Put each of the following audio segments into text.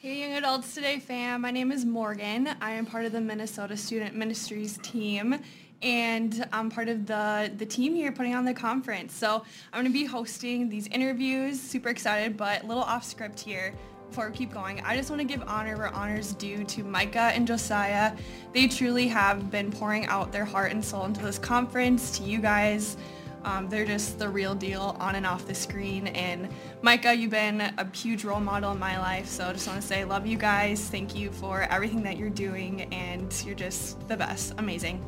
Hey Young Adults Today fam, my name is Morgan. I am part of the Minnesota Student Ministries team and I'm part of the, the team here putting on the conference. So I'm going to be hosting these interviews, super excited, but a little off script here before we keep going. I just want to give honor where honor's due to Micah and Josiah. They truly have been pouring out their heart and soul into this conference, to you guys. Um, they're just the real deal on and off the screen. And Micah, you've been a huge role model in my life. So I just want to say, love you guys. Thank you for everything that you're doing. And you're just the best. Amazing.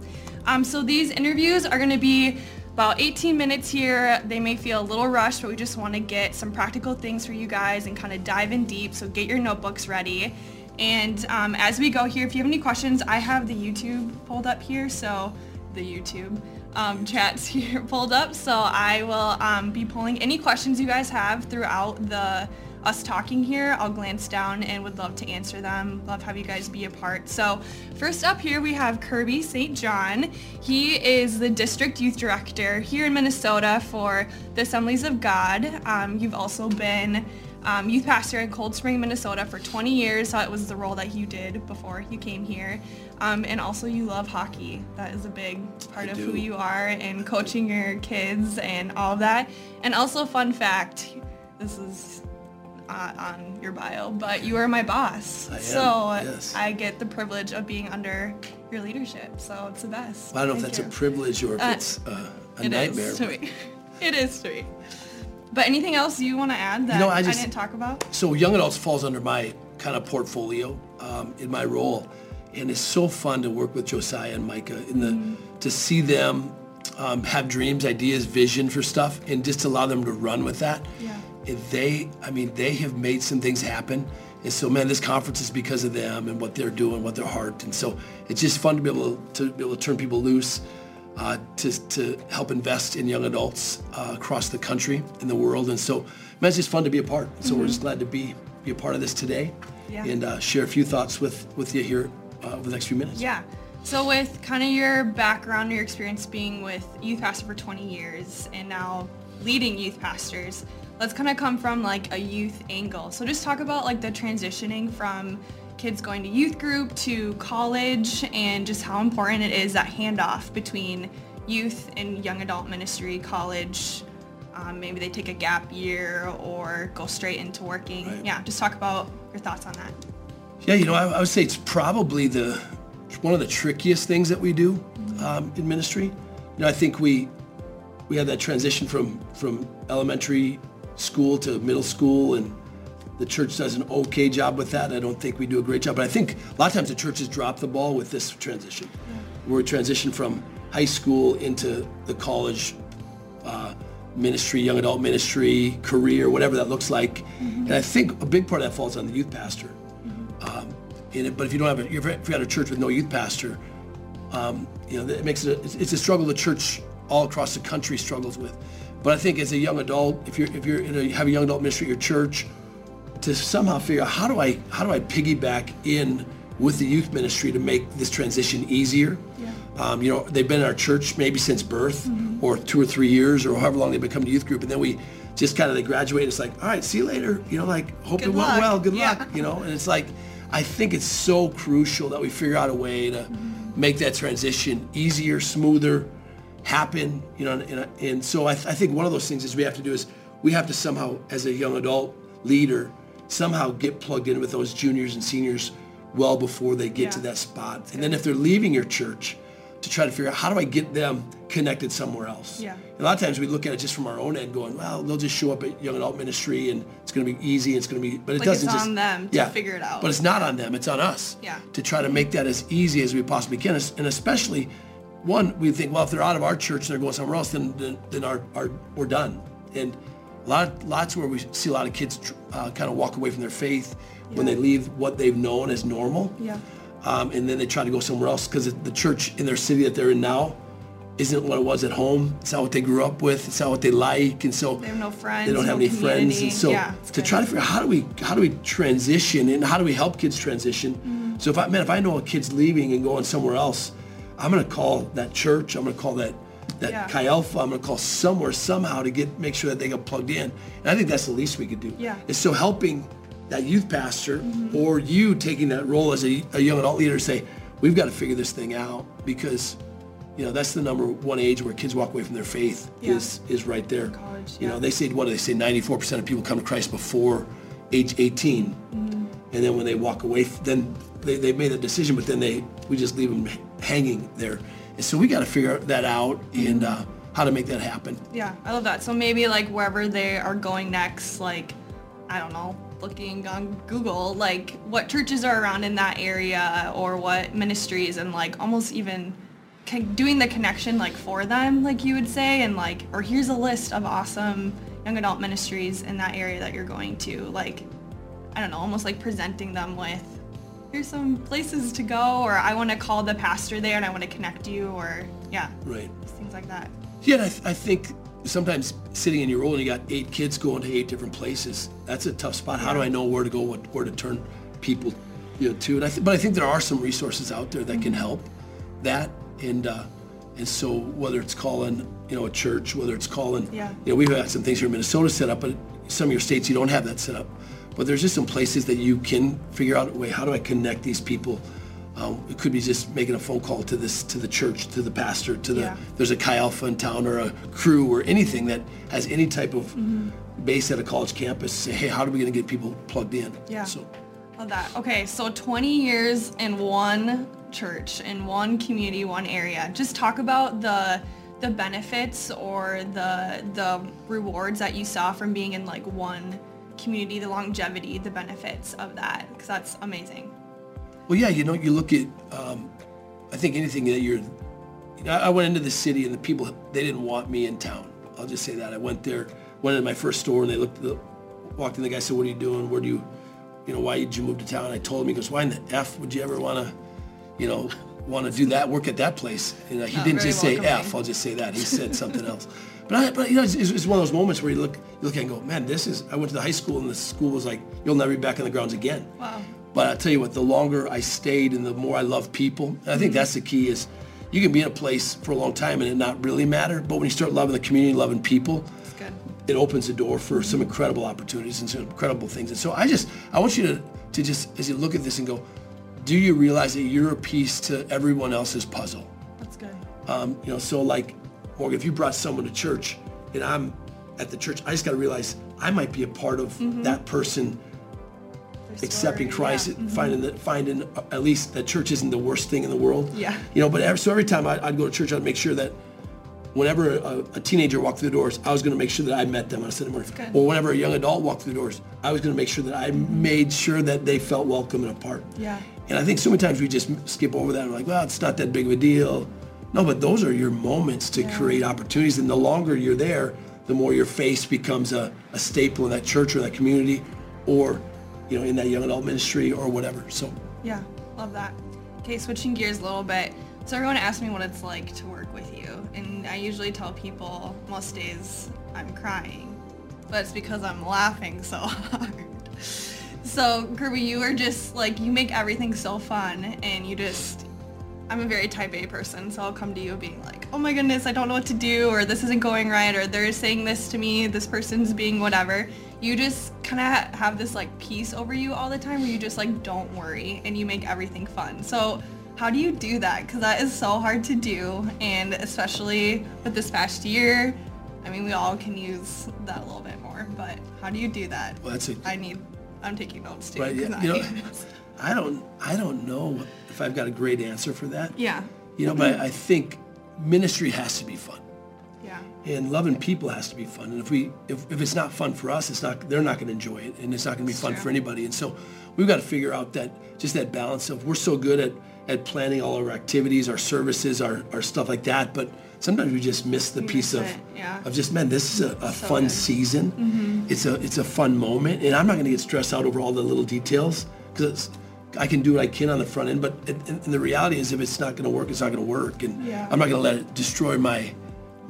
Um, so these interviews are going to be about 18 minutes here. They may feel a little rushed, but we just want to get some practical things for you guys and kind of dive in deep. So get your notebooks ready. And um, as we go here, if you have any questions, I have the YouTube pulled up here. So the YouTube um, chats here pulled up. So I will um, be pulling any questions you guys have throughout the us talking here. I'll glance down and would love to answer them. Love have you guys be a part. So first up here we have Kirby St. John. He is the district youth director here in Minnesota for the Assemblies of God. Um, you've also been um, youth pastor in Cold Spring, Minnesota for 20 years. So it was the role that you did before you came here. Um, and also you love hockey. That is a big part I of do. who you are and coaching your kids and all of that. And also fun fact, this is uh, on your bio, but you are my boss. I am, so yes. I get the privilege of being under your leadership. So it's the best. I don't know if that's you. a privilege or if Uh, it's uh, a It is nightmare. to me. It is to me. But anything else you want to add that know, I I, just- didn't talk about? So young adults falls under my kind of portfolio um, in my role, and it's so fun to work with Josiah and Micah in the to see them um, have dreams, ideas, vision for stuff, and just allow them to run with that. Yeah. And they, I mean, they have made some things happen. And so, man, this conference is because of them and what they're doing, what their heart. And so, it's just fun to be able to, to be able to turn people loose, uh, to to help invest in young adults uh, across the country, and the world. And so, man, it's just fun to be a part. So we're just glad to be be a part of this today, Yeah. and uh, share a few thoughts with with you here uh, over the next few minutes. Yeah. So with kind of your background, your experience being with youth pastor for 20 years and now leading youth pastors, let's kind of come from like a youth angle. So just talk about like the transitioning from kids going to youth group to college and just how important it is that handoff between youth and young adult ministry, college. Um, maybe they take a gap year or go straight into working. Right. Yeah, just talk about your thoughts on that. Yeah, you know, I, I would say it's probably the one of the trickiest things that we do um, in ministry. You know, I think we we had that transition from from elementary school to middle school, and the church does an okay job with that. I don't think we do a great job, but I think a lot of times the churches drop the ball with this transition. Where we transition from high school into the college uh, ministry, young adult ministry, career, whatever that looks like. And I think a big part of that falls on the youth pastor. It, but if you don't have a, if you have a church with no youth pastor, um, you know, it makes it a, it's- a struggle the church all across the country struggles with. But I think as a young adult, if you're if you're in a, have a young adult ministry at your church, to somehow figure out how do I how do I piggyback in with the youth ministry to make this transition easier. Yeah. Um, you know, they've been in our church maybe since birth, or two or three years, or however long they've become to youth group, and then we just kind of they graduate. It's like, all right, see you later. You know, like hope Good it went well. Good Yeah. luck. You know, and it's like, I think it's so crucial that we figure out a way to make that transition easier, smoother, happen. You know, and, and so I, I think one of those things is we have to do is we have to somehow, as a young adult leader, somehow get plugged in with those juniors and seniors well before they get to that spot. And then if they're leaving your church, to try to figure out how do I get them connected somewhere else. Yeah. A lot of times we look at it just from our own end, going, well, they'll just show up at young adult ministry and it's going to be easy. It's going to be, but it Like doesn't just on them to figure it out. But it's not on them. It's on us. Yeah. To try to make that as easy as we possibly can, and especially one we think, well, if they're out of our church and they're going somewhere else, then then, then our, our we're done. And a lot lots where we see a lot of kids uh, kind of walk away from their faith when they leave what they've known as normal Yeah. Um, and then they try to go somewhere else because the church in their city that they're in now isn't what it was at home. It's not what they grew up with. It's not what they like, and so They have no friends, They don't have no any friends, and so Yeah, to try to figure out how do we how do we transition and how do we help kids transition. Mm-hmm. So if I man, if I know a kid's leaving and going somewhere else, I'm gonna call that church. I'm gonna call that that Yeah. Chi Alpha. I'm gonna call somewhere somehow to get make sure that they get plugged in. And I think that's the least we could do. Yeah. And so helping that youth pastor or you taking that role as a, a young adult leader say, we've got to figure this thing out because, you know, that's the number one age where kids walk away from their faith Yeah. is is right there. College, You know, they say what do they say? Ninety four percent of people come to Christ before age 18 Mm-hmm. and then when they walk away, then they they made a decision, but then they we just leave them hanging there. And so we got to figure that out and uh, how to make that happen. Yeah, I love that. So maybe like wherever they are going next, like I don't know, looking on Google, like what churches are around in that area or what ministries, and like almost even doing the connection like for them, like you would say, and like or here's a list of awesome young adult ministries in that area that you're going to, like I don't know, almost like presenting them with here's some places to go, or I want to call the pastor there and I want to connect you, or yeah, Right. things like that. Yeah, I, th- I think sometimes sitting in your role and you got eight kids going to eight different places, that's a tough spot. How do I know where to go, what, where to turn people, you know, to? And I th- but I think there are some resources out there that can help that. And uh, and so whether it's calling, you know, a church, whether it's calling, Yeah. you know, we've got some things here in Minnesota set up, but some of your states you don't have that set up. But there's just some places that you can figure out a way. How do I connect these people? Um, it could be just making a phone call to this to the church, to the pastor, to the Yeah. there's a Chi Alpha in town or a crew or anything that has any type of Mm-hmm. base at a college campus. Say, hey, how are we going to get people plugged in? Yeah. So Love that. Okay, so 20 years in one church, in one community, one area. Just talk about the the benefits or the the rewards that you saw from being in like one community, the longevity, the benefits of that, because that's amazing. Well, yeah, you know, you look at, um, I think anything that you're, you know, I went into the city and the people, they didn't want me in town. I'll just say that. I went there, went into my first store and they looked, the, walked in, the guy said, what are you doing? Where do you, you know, why did you move to town? I told him, he goes, why in the F would you ever want to, you know, want to do that, work at that place? And uh, he Not didn't just say welcoming. F, I'll just say that. He said something else. But, I, but you know, it's, it's it's one of those moments where you look, you look and go, man, this is, I went to the high school and the school was like, you'll never be back on the grounds again. Wow. But I'll tell you what, the longer I stayed and the more I love people, and I think that's the key is you can be in a place for a long time and it not really matter, but when you start loving the community, loving people, it opens the door for some incredible opportunities and some incredible things. And so I just, I want you to, to just, as you look at this and go, do you realize that you're a piece to everyone else's puzzle? That's good. Um, you know, so like, Morgan, if you brought someone to church and I'm at the church, I just got to realize I might be a part of that person accepting Christ, yeah. Finding that finding at least that church isn't the worst thing in the world. Yeah. You know, but every, so every time I, I'd go to church, I'd make sure that whenever a, a teenager walked through the doors, I was going to make sure that I met them on a Sunday morning. good. Or whenever a young adult walked through the doors, I was going to make sure that I made sure that they felt welcome and a part. Yeah. And I think so many times we just skip over that and we're like, well, it's not that big of a deal. No, but those are your moments to Yeah. create opportunities. And the longer you're there, the more your face becomes a, a staple in that church or that community or, you know, in that young adult ministry or whatever. So Yeah, love that. Okay, switching gears a little bit. So everyone asks me what it's like to work with you, and I usually tell people most days I'm crying, but it's because I'm laughing so hard. So Kirby, you are just like you make everything so fun, and you just. I'm a very type A person, so I'll come to you being like, oh my goodness, I don't know what to do, or this isn't going right, or they're saying this to me, this person's being whatever. You just kind of have this like peace over you all the time where you just like don't worry and you make everything fun. So how do you do that? Because that is so hard to do, and especially with this past year, I mean, we all can use that a little bit more, but how do you do that? well, that's a, I need, I'm taking notes too. Right, yeah, you know- I- I don't, I don't know if I've got a great answer for that. yeah, You know, but I think ministry has to be fun. Yeah, and loving people has to be fun. And if we if, if it's not fun for us, it's not they're not going to enjoy it, and it's not going to be fun true. for anybody. And so we've got to figure out that just that balance of we're so good at at planning all our activities, our services, our, our stuff like that, but sometimes we just miss the piece miss of yeah. of just man, this is a, a So fun good. season. Mm-hmm. It's a it's a fun moment, and I'm not going to get stressed out over all the little details because. I can do what I can on the front end, but and, and the reality is, if it's not going to work, it's not going to work, and Yeah. I'm not going to let it destroy my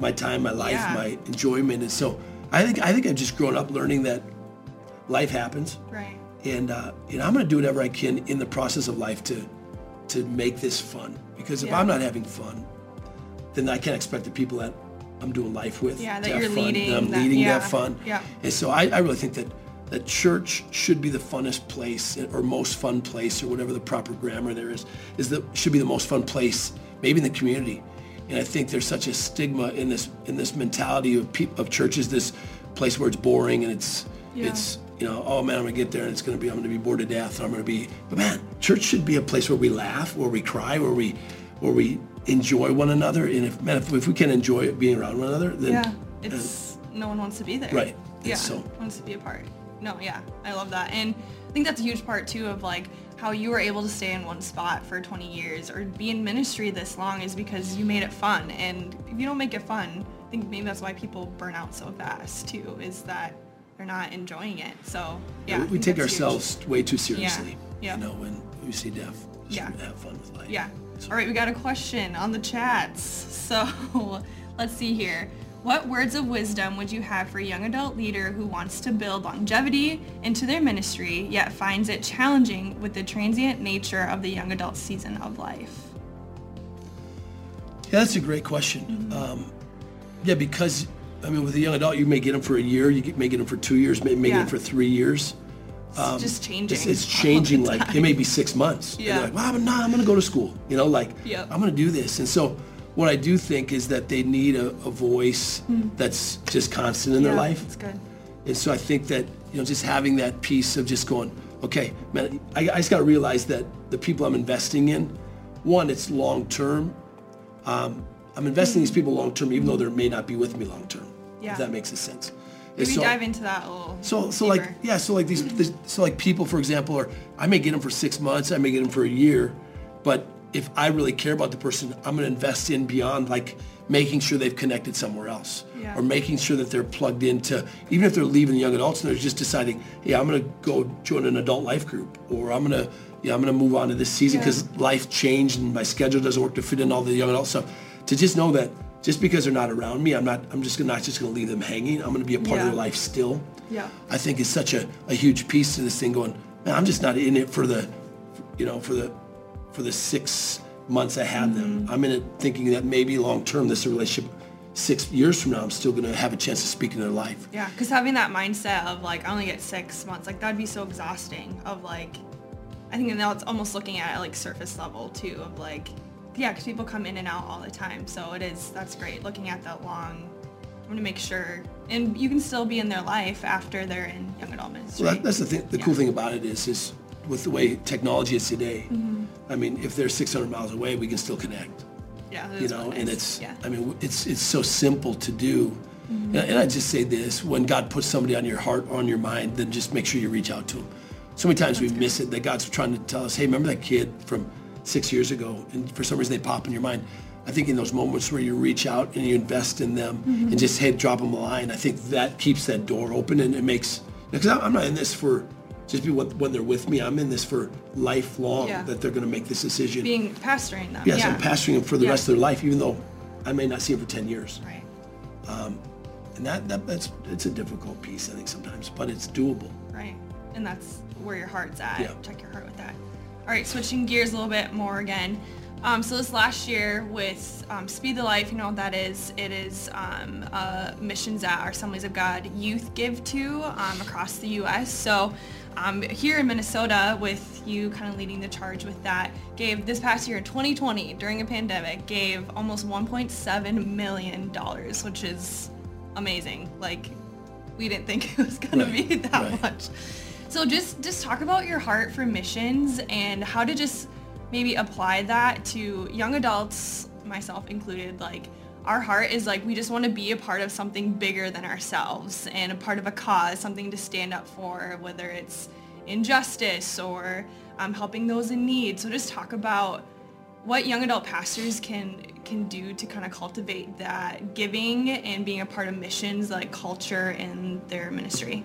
my time, my life, Yeah. my enjoyment. And so I think I think I've just grown up learning that life happens, right. and uh, you know I'm going to do whatever I can in the process of life to to make this fun. Because if Yeah. I'm not having fun, then I can't expect the people that I'm doing life with Yeah, to that have you're fun. leading, I'm that- leading yeah, that fun. yeah. And so I, I really think that that church should be the funnest place or most fun place or whatever the proper grammar there is, is that should be the most fun place, maybe in the community. And I think there's such a stigma in this in this mentality of pe- of churches, this place where it's boring and it's yeah. it's you know, oh man, I'm gonna get there and it's gonna be I'm gonna be bored to death I'm gonna be but man, church should be a place where we laugh, where we cry, where we where we enjoy one another. And if man, if, if we can enjoy being around one another, then yeah, it's uh, no one wants to be there. Right. Yeah, so wants to be a part. No, yeah, I love that, and I think that's a huge part too of like how you were able to stay in one spot for 20 years or be in ministry this long is because you made it fun. And if you don't make it fun, I think maybe that's why people burn out so fast too, is that they're not enjoying it. So yeah, we, take ourselves huge. way too seriously. Yeah. You know, when we see death, yeah. have fun with life. Yeah. So. All right, we got a question on the chats. So let's see here. What words of wisdom would you have for a young adult leader who wants to build longevity into their ministry, yet finds it challenging with the transient nature of the young adult season of life? Yeah, that's a great question. Mm-hmm. Um, yeah, because I mean, with a young adult, you may get them for a year, you may get them for two years, may, may yeah. get them for three years. Um, it's just changing. It's, it's changing. Like it may be six months. Yeah. like, well, I'm not. I'm going to go to school. You know, like yep. I'm going to do this. And so what I do think is that they need a, a voice mm. that's just constant in yeah, their life. That's good. And so I think that, you know, just having that piece of just going, okay, man, I, I just got to realize that the people I'm investing in, one, it's long term. Um, I'm investing in these people long term, even though they may not be with me long term. Yeah. If that makes a sense. Maybe so, dive into that a little. So, so like, yeah, so like these, these, so like people, for example, or I may get them for six months, I may get them for a year, but if I really care about the person, I'm going to invest in beyond like making sure they've connected somewhere else yeah. or making sure that they're plugged into, even if they're leaving the young adults and they're just deciding, yeah, I'm going to go join an adult life group or I'm going to, yeah, I'm going to move on to this season because yeah. life changed and my schedule doesn't work to fit in all the young adult stuff. To just know that just because they're not around me, I'm not, I'm just not just going to leave them hanging. I'm going to be a part yeah. of their life still. Yeah. I think is such a, a huge piece to this thing going, man, I'm just not in it for the, you know, for the, for the six months I had mm-hmm. them. I'm in it thinking that maybe long term this relationship six years from now I'm still going to have a chance to speak in their life. Yeah, because having that mindset of like I only get six months, like that'd be so exhausting. Of like, I think now it's almost looking at like surface level too. Of like, yeah, because people come in and out all the time, so it is that's great. Looking at that long, I'm to make sure, and you can still be in their life after they're in young adult ministry. Well, that, that's the thing. The yeah. cool thing about it is, is with the way technology is today. Mm-hmm. I mean, if they're 600 miles away, we can still connect. Yeah, you know, nice. and it's. Yeah. I mean, it's it's so simple to do. Mm-hmm. And, and I just say this: when God puts somebody on your heart, on your mind, then just make sure you reach out to them. So many times That's we good. miss it. That God's trying to tell us, "Hey, remember that kid from six years ago?" And for some reason, they pop in your mind. I think in those moments where you reach out and you invest in them mm-hmm. and just hey, drop them a line, I think that keeps that door open and it makes. Because I'm not in this for just be when they're with me. I'm in this for lifelong yeah. that they're going to make this decision. Being pastoring them. Yes, yeah. I'm pastoring them for the yeah. rest of their life, even though I may not see them for 10 years. Right. Um, and that, that that's it's a difficult piece, I think sometimes, but it's doable. Right. And that's where your heart's at. Yeah. Check your heart with that. All right, switching gears a little bit more again. Um, so this last year with um, Speed the Light, you know what that is? It is um, uh, missions that our Assemblies of God youth give to um, across the U.S. So um, here in Minnesota, with you kind of leading the charge with that, gave this past year, 2020, during a pandemic, gave almost 1.7 million dollars, which is amazing. Like, we didn't think it was going right, to be that right. much. So just just talk about your heart for missions and how to just maybe apply that to young adults, myself included, like our heart is like we just want to be a part of something bigger than ourselves and a part of a cause, something to stand up for, whether it's injustice or um, helping those in need. So just talk about what young adult pastors can can do to kind of cultivate that giving and being a part of missions like culture in their ministry.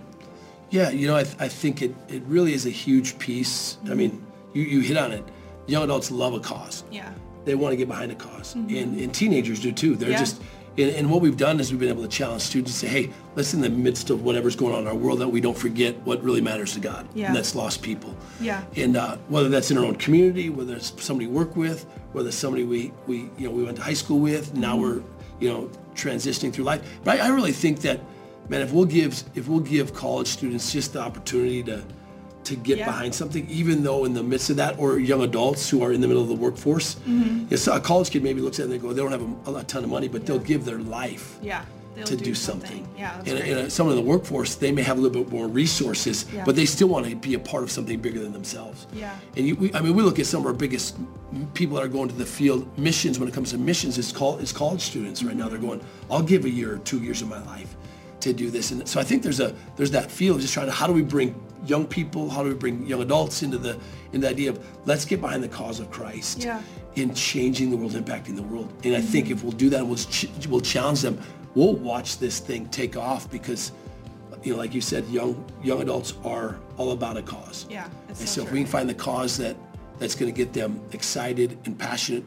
Yeah, you know, I, th- I think it, it really is a huge piece. Mm-hmm. I mean, you, you hit on it. Young adults love a cause. Yeah they want to get behind a because mm-hmm. and, and, teenagers do too. They're yeah. just, and, and, what we've done is we've been able to challenge students to say, hey, let's in the midst of whatever's going on in our world that we don't forget what really matters to God, yeah. and that's lost people. Yeah. And uh, whether that's in our own community, whether it's somebody we work with, whether it's somebody we, we you know we went to high school with, now mm-hmm. we're you know transitioning through life. But I, I really think that man, if we'll give if we'll give college students just the opportunity to to get Yeah. behind something, even though in the midst of that, or young adults who are in the middle of the workforce, Mm-hmm. yes, a college kid maybe looks at it and they go, they don't have a, a ton of money, but they'll give their life Yeah. They'll to do, something. Yeah, that's and, and someone in the workforce, they may have a little bit more resources, Yeah. but they still want to be a part of something bigger than themselves. Yeah. And you, we, I mean, we look at some of our biggest people that are going to the field missions. When it comes to missions, is call is college students right now. They're going, I'll give a year or two years of my life to do this. And so I think there's a there's that feel of just trying to how do we bring young people, how do we bring young adults into the in the idea of let's get behind the cause of Christ Yeah. in changing the world, impacting the world. And I think if we'll do that, we'll ch- we'll challenge them. We'll watch this thing take off because, you know, like you said, young young adults are all about a cause. Yeah, And so so if we can find the cause that that's going to get them excited and passionate,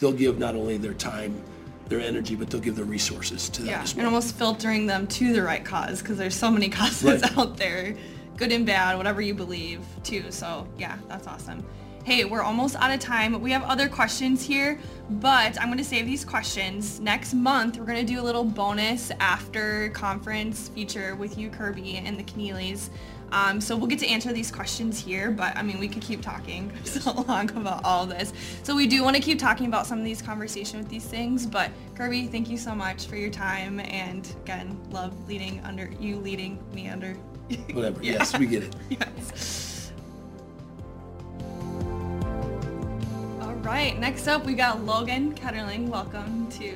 they'll give not only their time, their energy, but they'll give their resources to that Yeah, as and almost filtering them to the right cause because there's so many causes Right. out there, good and bad, whatever you believe too. So yeah, that's awesome. Hey, we're almost out of time. We have other questions here, but I'm going to save these questions. Next month, we're going to do a little bonus after conference feature with you, Kirby, and the Keneally's. Um, so we'll get to answer these questions here, but I mean, we could keep talking so long about all this. So we do want to keep talking about some of these conversations with these things, but Kirby, thank you so much for your time, and again, love leading under you leading me under. Whatever. Yeah. Yes, we get it. yes. All right, next up we got Logan Ketterling. Welcome to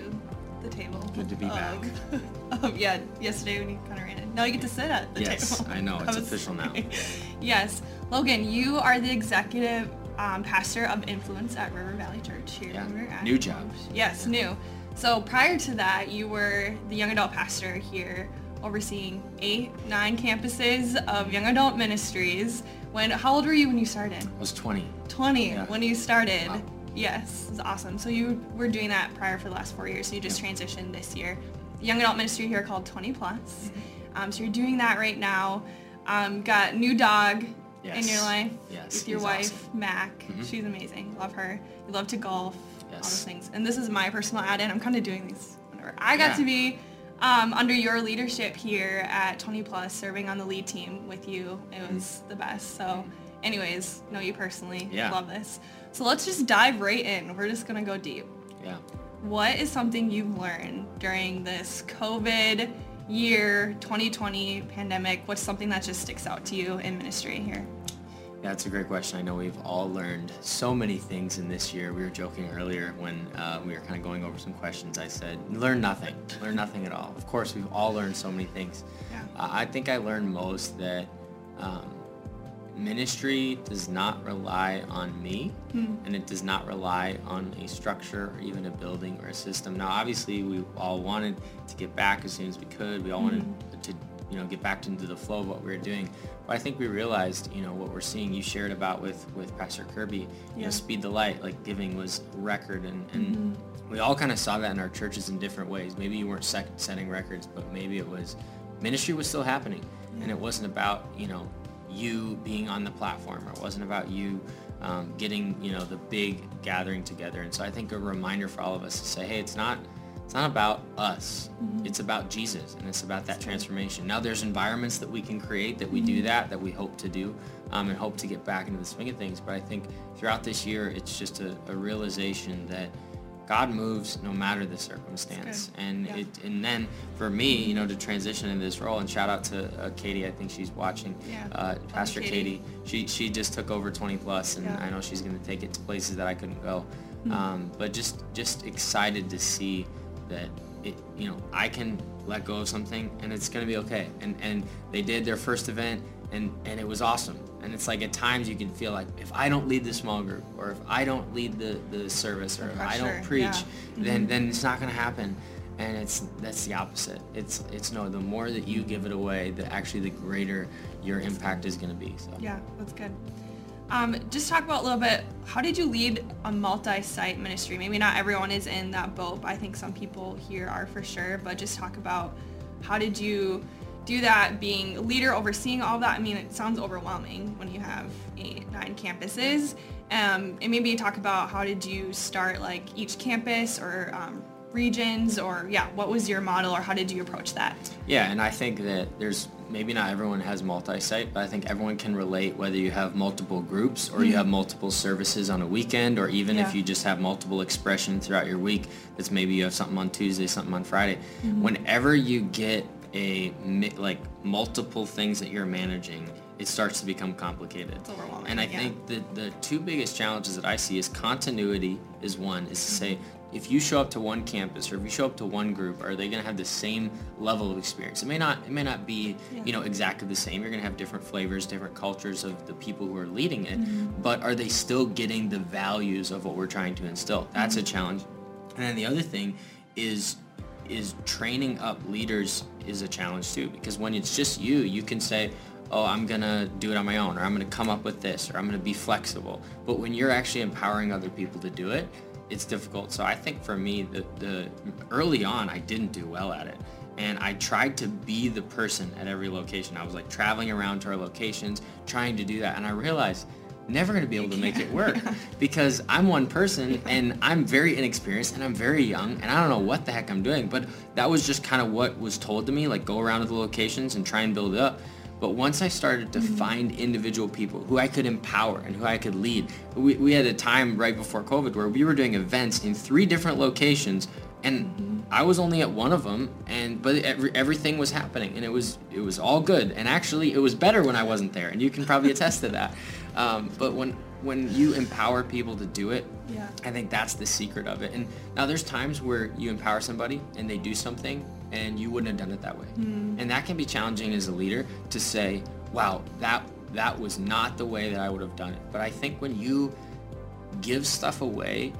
the table. Good to be back. Um, yeah, yesterday when you kind of ran in. Now you get to sit at the Yes, table. I know, it's official now. yes, Logan, you are the executive um, pastor of influence at River Valley Church here. Yeah, We're at- new job. Yes, new. So prior to that, you were the young adult pastor here, overseeing eight, nine campuses of young adult ministries. When how old were you when you started? I was 20. 20 Yeah. when you started. Wow. Yes, it's awesome. So you were doing that prior for the last four years. So you just transitioned this year. Young adult ministry here called 20 Plus. Mm-hmm. Um, so you're doing that right now. Um, got new dog in your life Yes, with your wife awesome. Mm-hmm. Mac. She's amazing. Love her. You love to golf. Yes. All those things. And this is my personal add-in. I'm kind of doing these whenever I got Yeah. to be um, under your leadership here at 20 Plus, serving on the lead team with you. It was the best. So, anyways, know you personally. Yeah. Love this. So let's just dive right in. We're just gonna go deep. Yeah. What is something you've learned during this COVID year, 2020 pandemic? What's something that just sticks out to you in ministry here? Yeah, that's a great question. I know we've all learned so many things in this year. We were joking earlier when uh, we were kind of going over some questions. I said, learn nothing. Learn nothing at all. Of course, we've all learned so many things. Yeah. Uh, I think I learned most that um, ministry does not rely on me hmm. and it does not rely on a structure or even a building or a system. Now, obviously, we all wanted to get back as soon as we could. We all wanted hmm. to, you know, get back into the flow of what we were doing. But I think we realized, you know, what we're seeing. You shared about with with Pastor Kirby, you Yeah. know, speed the light, like giving was record, and and mm-hmm. we all kind of saw that in our churches in different ways. Maybe you weren't setting records, but maybe it was ministry was still happening, and it wasn't about you know you being on the platform, or it wasn't about you um, getting you know the big gathering together. And so I think a reminder for all of us to say, hey, it's not it's not about us. It's about Jesus, and it's about that transformation. Now, there's environments that we can create that we do that, that we hope to do, um, and hope to get back into the swing of things. But I think throughout this year, it's just a, a realization that God moves no matter the circumstance. And Yeah. it and then for me, you know, to transition into this role, and shout out to uh, Katie, I think she's watching. Yeah. Uh, Pastor Katie. Katie. She she just took over 20 plus, and Yeah. I know she's going to take it to places that I couldn't go. Hmm. Um, but just just excited to see that it, you know, I can let go of something, and it's going to be okay. And and they did their first event, and and it was awesome. And it's like at times you can feel like if I don't lead the small group, or if I don't lead the the service, or The if I don't preach, yeah. Mm-hmm. then then it's not going to happen and it's that's the opposite it's it's no the more that you give it away the actually the greater your impact is going to be so Yeah, that's good. Um, just talk about a little bit, how did you lead a multi-site ministry? Maybe not everyone is in that boat, but I think some people here are for sure, but just talk about how did you do that being a leader, overseeing all that? I mean, it sounds overwhelming when you have eight, nine campuses. Um, and maybe talk about how did you start like each campus or um, regions or yeah, what was your model or how did you approach that? Yeah, and I think that there's maybe not everyone has multi-site, but I think everyone can relate whether you have multiple groups or mm-hmm. you have multiple services on a weekend or even yeah. if you just have multiple expression throughout your week. That's maybe you have something on Tuesday, something on Friday. Mm-hmm. Whenever you get a like multiple things that you're managing, it starts to become complicated. It's overwhelming. And I yeah. think the the two biggest challenges that I see is continuity is one is to say if you show up to one campus or if you show up to one group, are they going to have the same level of experience? It may not. It may not be, yeah. you know, exactly the same. You're going to have different flavors, different cultures of the people who are leading it. Mm-hmm. But are they still getting the values of what we're trying to instill? That's mm-hmm. a challenge. And then the other thing is is training up leaders is a challenge too because when it's just you, you can say, oh, I'm going to do it on my own, or I'm going to come up with this, or I'm going to be flexible. But when you're actually empowering other people to do it, it's difficult. So I think for me, the, the early on, I didn't do well at it. And I tried to be the person at every location. I was like traveling around to our locations, trying to do that. And I realized never going to be able to make it work because I'm one person and I'm very inexperienced and I'm very young and I don't know what the heck I'm doing. But that was just kind of what was told to me, like go around to the locations and try and build it up. But once I started to mm-hmm. find individual people who I could empower and who I could lead, we, we had a time right before COVID where we were doing events in three different locations and mm-hmm. I was only at one of them and but every, everything was happening and it was it was all good and actually it was better when I wasn't there and you can probably attest to that um, but when when you empower people to do it yeah. I think that's the secret of it and now there's times where you empower somebody and they do something and you wouldn't have done it that way. Mm. And that can be challenging as a leader to say, wow, that that was not the way that I would have done it. But I think when you give stuff away,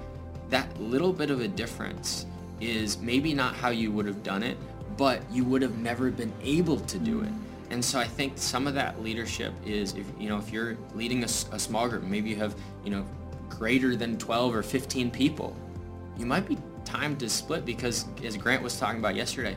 that little bit of a difference is maybe not how you would have done it, but you would have never been able to do it. And so I think some of that leadership is, if you know, if you're leading a, a small group, maybe you have, you know, greater than 12 or 15 people, you might be time to split because as Grant was talking about yesterday,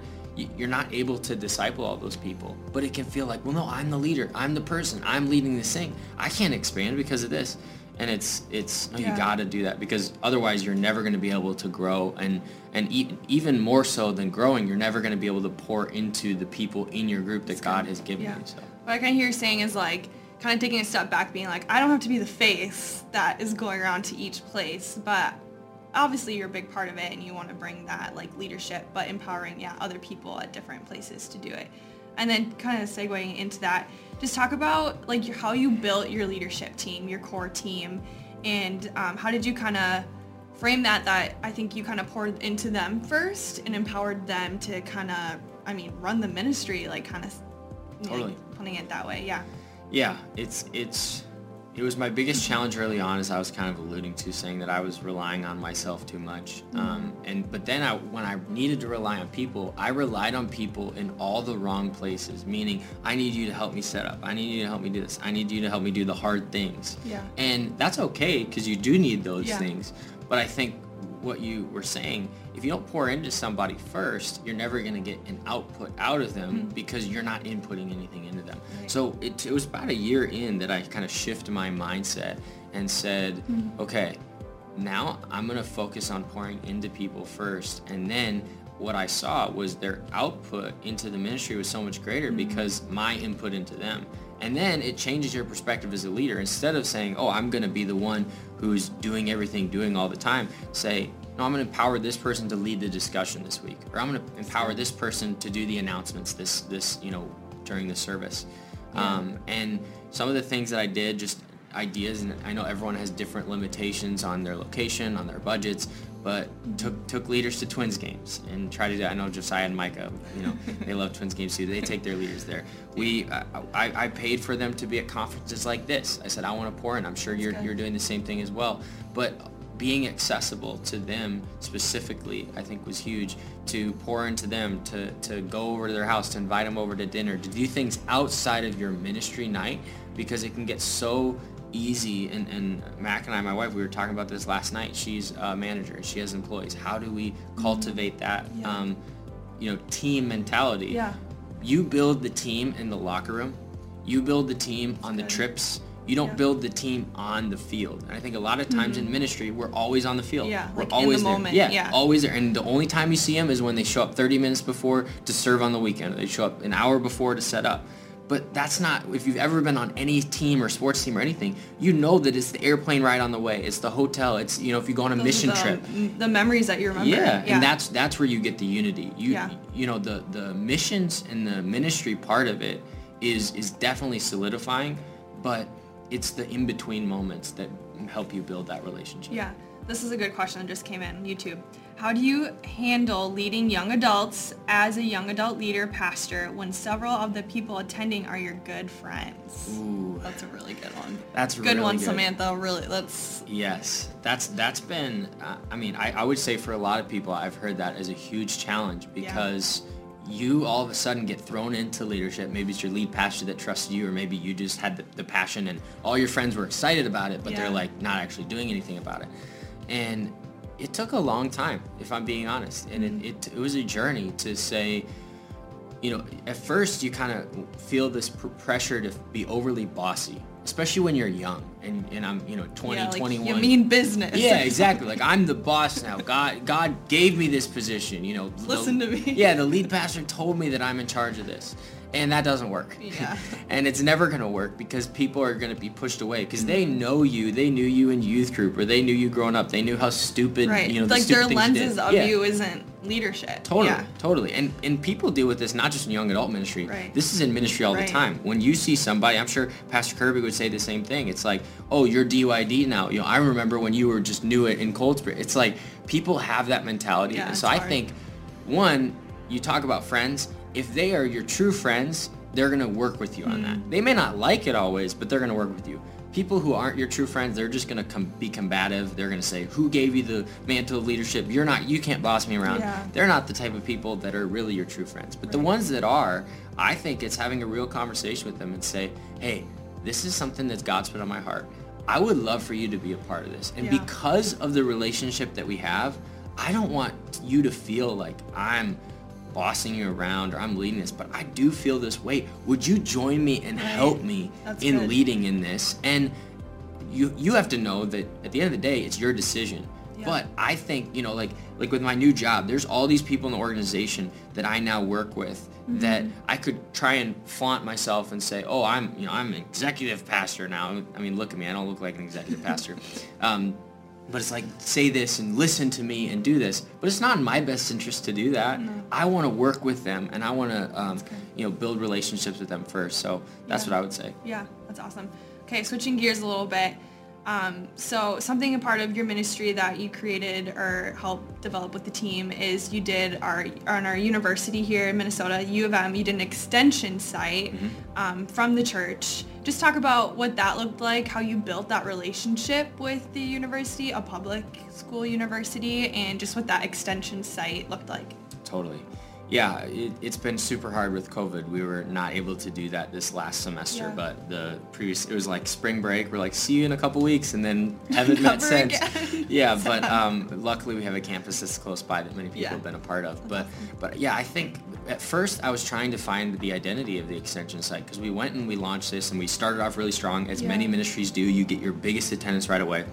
you're not able to disciple all those people. But it can feel like, well, no, I'm the leader. I'm the person. I'm leading this thing. I can't expand because of this. And it's it's no, yeah. you got to do that because otherwise you're never going to be able to grow and and e- even more so than growing, you're never going to be able to pour into the people in your group that it's God has given yeah. you. So what I kind of hear you saying is like kind of taking a step back, being like, I don't have to be the face that is going around to each place, but obviously you're a big part of it and you want to bring that like leadership, but empowering, yeah, other people at different places to do it. And then kind of segueing into that, just talk about like your, how you built your leadership team, your core team, and um, how did you kind of frame that, that I think you kind of poured into them first and empowered them to kind of, I mean, run the ministry, like kind of totally. Like, putting it that way. Yeah. Yeah. It's, it's, it was my biggest challenge early on, as I was kind of alluding to, saying that I was relying on myself too much. Mm-hmm. Um, and but then I, when I needed to rely on people, I relied on people in all the wrong places. Meaning, I need you to help me set up. I need you to help me do this. I need you to help me do the hard things. Yeah. And that's okay because you do need those yeah. things. But I think what you were saying, if you don't pour into somebody first, you're never going to get an output out of them mm-hmm. because you're not inputting anything into them. Right. So it, it, was about a year in that I kind of shifted my mindset and said, mm-hmm. okay, now I'm going to focus on pouring into people first. And then what I saw was their output into the ministry was so much greater mm-hmm. because my input into them. And then it changes your perspective as a leader. Instead of saying, oh, I'm going to be the one who's doing everything, doing all the time, say, no, I'm going to empower this person to lead the discussion this week. Or I'm going to empower this person to do the announcements this, this you know, during the service. Yeah. Um, and some of the things that I did, just ideas, and I know everyone has different limitations on their location, on their budgets, but took took leaders to Twins games and tried to do. I know Josiah and Micah, you know, they love Twins games too. They take their leaders there. We, I, I paid for them to be at conferences like this. I said I want to pour in. I'm sure you're you're doing the same thing as well. But being accessible to them specifically, I think was huge. To pour into them, to to go over to their house, to invite them over to dinner, to do things outside of your ministry night, because it can get so easy and, and Mac and I, my wife, we were talking about this last night. She's a manager. She has employees. How do we mm-hmm. cultivate that, yeah. um, you know, team mentality? Yeah. You build the team in the locker room. You build the team on the trips. You don't Yeah. build the team on the field. And I think a lot of times in ministry, we're always on the field. Mm-hmm. Yeah, we're like in the there. moment, Yeah, yeah. always there. And the only time you see them is when they show up 30 minutes before to serve on the weekend. They show up an hour before to set up. But that's not, if you've ever been on any team or sports team or anything, you know that it's the airplane ride on the way. It's the hotel. It's, you know, if you go on a Those mission the, trip. The memories that you remember. Yeah, and that's that's where you get the unity. You Yeah. you know the the missions and the ministry part of it is is definitely solidifying, but it's the in between moments that help you build that relationship. Yeah, this is a good question that just came in YouTube. How do you handle leading young adults as a young adult leader pastor when several of the people attending are your good friends? Ooh, That's a really good one. that's really Good really one, good. Samantha. Really, let's. Yes, that's that's been. Uh, I mean, I, I would say for a lot of people, I've heard that as a huge challenge because you all of a sudden get thrown into leadership. Maybe it's your lead pastor that trusts you, or maybe you just had the, the passion and all your friends were excited about it, but Yeah. they're like not actually doing anything about it. And it took a long time, if I'm being honest, and Mm-hmm. it, it it was a journey to say you know, at first you kind of feel this pr- pressure to be overly bossy, especially when you're young and, and I'm, you know, 20, yeah, like 21. you mean business. Yeah, exactly. Like I'm the boss now. God, God gave me this position. You know, the- Listen to me. Yeah, the lead pastor told me that I'm in charge of this, and that doesn't work. Yeah. and it's never gonna work because people are gonna be pushed away because they know you. They knew you in youth group, or they knew you growing up. They knew how stupid, Right. you know, the like stupid their things you lenses of Yeah. you isn't leadership. Totally, Yeah. totally. And and people deal with this not just in young adult ministry. Right. This is in ministry all Right. the time. When you see somebody, I'm sure Pastor Kirby would say the same thing. It's like, oh, you're DYD now. You know, I remember when you were just new it in Cold Spring. It's like people have that mentality. Yeah, and so I hard. think, one, you talk about friends. If they are your true friends, they're gonna work with you on that. Hmm. They may not like it always, but they're gonna work with you. People who aren't your true friends, they're just gonna com- be combative. They're gonna say, "Who gave you the mantle of leadership? You're not. You can't boss me around." Yeah. They're not the type of people that are really your true friends. But the ones that are, I think it's having a real conversation with them and say, "Hey, this is something that God's put on my heart. I would love for you to be a part of this." And Yeah. because of the relationship that we have, I don't want you to feel like I'm bossing you around or I'm leading this, but I do feel this weight. Would you join me and help me That's in good. leading in this? And you you have to know that at the end of the day, it's your decision. Yeah. But I think you know, like like with my new job, there's all these people in the organization that I now work with that Mm-hmm. I could try and flaunt myself and say, oh, I'm you know I'm an executive pastor now. I mean, look at me, I don't look like an executive pastor. Um, but it's like say this and listen to me and do this. But it's not in my best interest to do that. I want to work with them and I want to um, you know build relationships with them first. So that's Yeah. what I would say. Yeah, that's awesome. Okay, switching gears a little bit. Um, so something a part of your ministry that you created or helped develop with the team is you did our on our university here in Minnesota, U of M. You did an extension site um, from the church. Just talk about what that looked like, how you built that relationship with the university, a public school university, and just what that extension site looked like. Totally. Yeah, it, it's been super hard with COVID. We were not able to do that this last semester, Yeah. but the previous, it was like spring break. We're like, see you in a couple weeks, and then haven't met since. Yeah, but um, luckily we have a campus that's close by that many people Yeah. have been a part of. But, but yeah, I think at first I was trying to find the identity of the extension site because we went and we launched this and we started off really strong, as many ministries do. You get your biggest attendance right away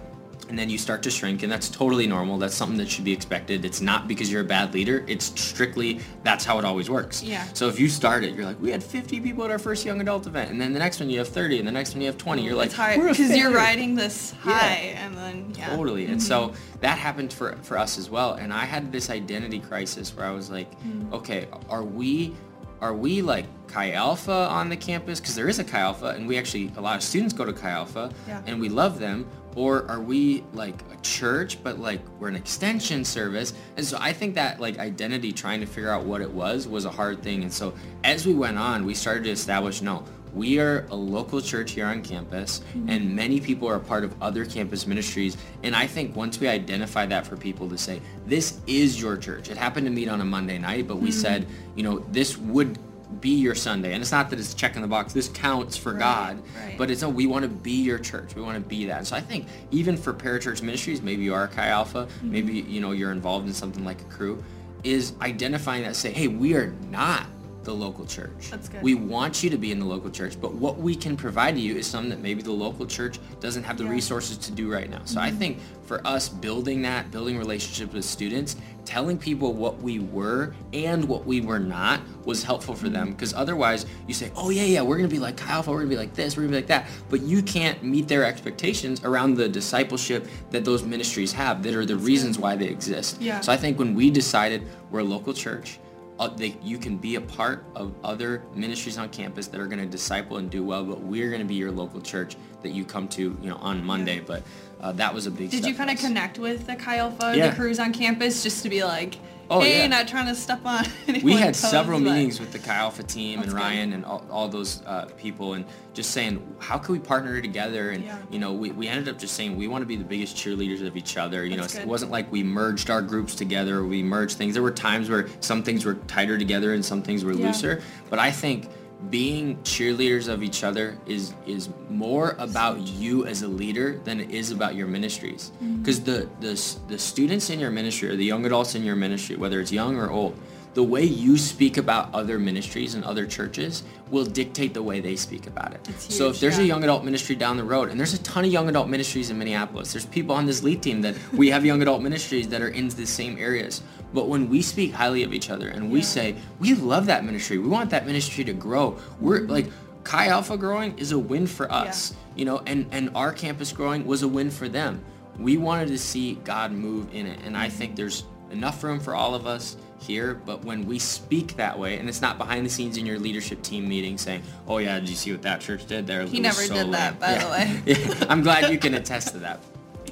and then you start to shrink and that's totally normal that's something that should be expected it's not because you're a bad leader it's strictly that's how it always works Yeah. so if you start it you're like we had 50 people at our first young adult event and then the next one you have 30 and the next one you have 20 you're like because you're riding this Yeah. high, and then yeah. Totally. And so that happened for, for us as well. And I had this identity crisis where I was like, Mm. okay, are we are we like Chi Alpha on the campus? Because there is a Chi Alpha and we actually, a lot of students go to Chi Alpha Yeah. and we love them. Or are we like a church, but like we're an extension service? And so I think that like identity, trying to figure out what it was, was a hard thing. And so as we went on, we started to establish, no, we are a local church here on campus mm-hmm. and many people are a part of other campus ministries and i think once we identify that for people to say this is your church it happened to meet on a monday night but we mm-hmm. said you know this would be your sunday. And it's not that it's checking the box. This counts for Right, god. right. but it's no we want to be your church. We want to be that. So i think even for parachurch ministries maybe you are a chi alpha mm-hmm. maybe you know you're involved in something like a crew is identifying that say hey we are not the local church. That's good. We want you to be in the local church, but what we can provide to you is something that maybe the local church doesn't have the Yeah. resources to do right now. So I mm-hmm. think for us building that, building relationships with students, telling people what we were and what we were not was helpful for them mm-hmm. because otherwise you say, oh yeah, yeah, we're going to be like Alpha, we're going to be like this, we're going to be like that, but you can't meet their expectations around the discipleship that those ministries have that are the reasons why they exist. Yeah. So I think when we decided we're a local church, uh, they, you can be a part of other ministries on campus that are going to disciple and do well, but we're going to be your local church that you come to, you know, on Monday. But uh, that was a big. Did you kind of connect with the Chi Alpha, Yeah. the crews on campus, just to be like, Oh, hey, yeah. not trying to step on We had toes, several but- meetings with the Chi Alpha team That's and good. Ryan and all, all those uh, people and just saying, how can we partner together? And, Yeah. you know, we, we ended up just saying we want to be the biggest cheerleaders of each other. You That's know, it wasn't like we merged our groups together. We merged things. There were times where some things were tighter together and some things were Yeah. looser. But I think being cheerleaders of each other is is more about you as a leader than it is about your ministries Mm-hmm. because the, the the students in your ministry or the young adults in your ministry whether it's young or old the way you speak about other ministries and other churches will dictate the way they speak about it. So if there's a young adult ministry down the road, and there's a ton of young adult ministries in Minneapolis, there's people on this lead team that we have young adult ministries that are in the same areas. But when we speak highly of each other and we Yeah. say, we love that ministry, we want that ministry to grow, we're like, Chi Alpha growing is a win for us, you know, and, and our campus growing was a win for them. We wanted to see God move in it, and I mm-hmm. think there's enough room for all of us here, but when we speak that way, and it's not behind the scenes in your leadership team meeting saying, "Oh yeah, did you see what that church did there?" He never so did that, lame." by the way. Yeah. I'm glad you can attest to that.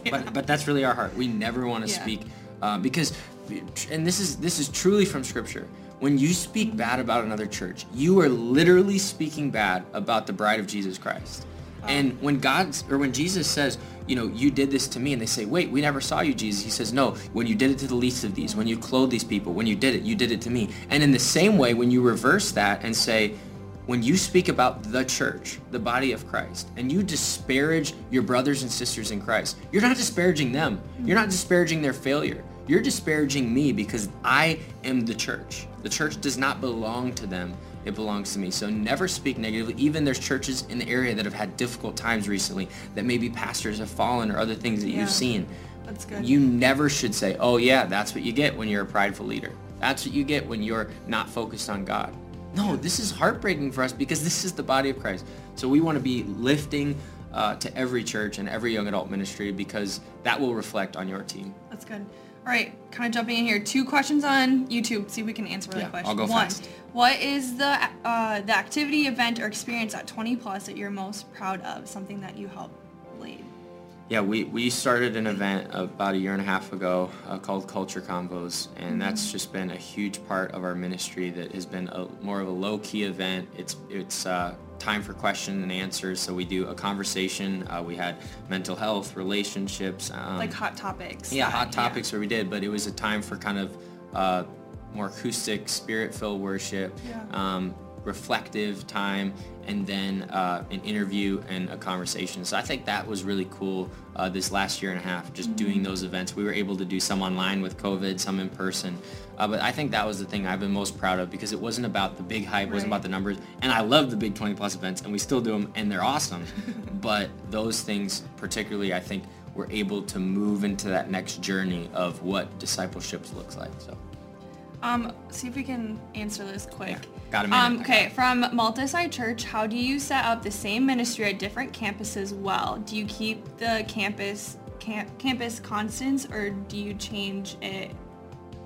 Yeah. But but that's really our heart. We never want to Yeah. speak uh, because, and this is this is truly from Scripture. When you speak bad about another church, you are literally speaking bad about the bride of Jesus Christ. And um, when God or when Jesus says, you know, you did this to me, and they say, wait, we never saw you, Jesus. He says, no, when you did it to the least of these, when you clothed these people, when you did it, you did it to me. And in the same way, when you reverse that and say, when you speak about the church, the body of Christ, and you disparage your brothers and sisters in Christ, you're not disparaging them. You're not disparaging their failure. You're disparaging me because I am the church. The church does not belong to them. It belongs to me. So never speak negatively. Even there's churches in the area that have had difficult times recently that maybe pastors have fallen or other things that Yeah. you've seen. That's good. You never should say, oh yeah, that's what you get when you're a prideful leader. That's what you get when you're not focused on God. No, this is heartbreaking for us because this is the body of Christ. So we want to be lifting uh, to every church and every young adult ministry because that will reflect on your team. That's good. All right, kind of jumping in here. Two questions on YouTube. See if we can answer really Yeah. I'll go One, fast. what is the uh, the activity, event, or experience at 20 plus that you're most proud of? Something that you helped lead. Yeah, we, we started an event about a year and a half ago uh, called Culture Convos, and that's just been a huge part of our ministry that has been a, more of a low-key event. It's, it's uh, time for question and answers, so we do a conversation. Uh, we had mental health, relationships. Um, like hot topics. yeah, hot topics where we did, but it was a time for kind of uh, more acoustic, spirit-filled worship, Yeah. um, reflective time, and then uh, an interview and a conversation. So I think that was really cool uh, this last year and a half, just Mm-hmm. doing those events. We were able to do some online with COVID, some in person. Uh, but I think that was the thing I've been most proud of because it wasn't about the big hype, it wasn't about the numbers. And I love the big 20 plus events and we still do them and they're awesome. but those things particularly, I think, we're able to move into that next journey of what discipleship looks like. So Um, see if we can answer this quick. Yeah, got a minute. Um, okay, from Multisite Church, how do you set up the same ministry at different campuses well? Do you keep the campus cam- campus constants or do you change it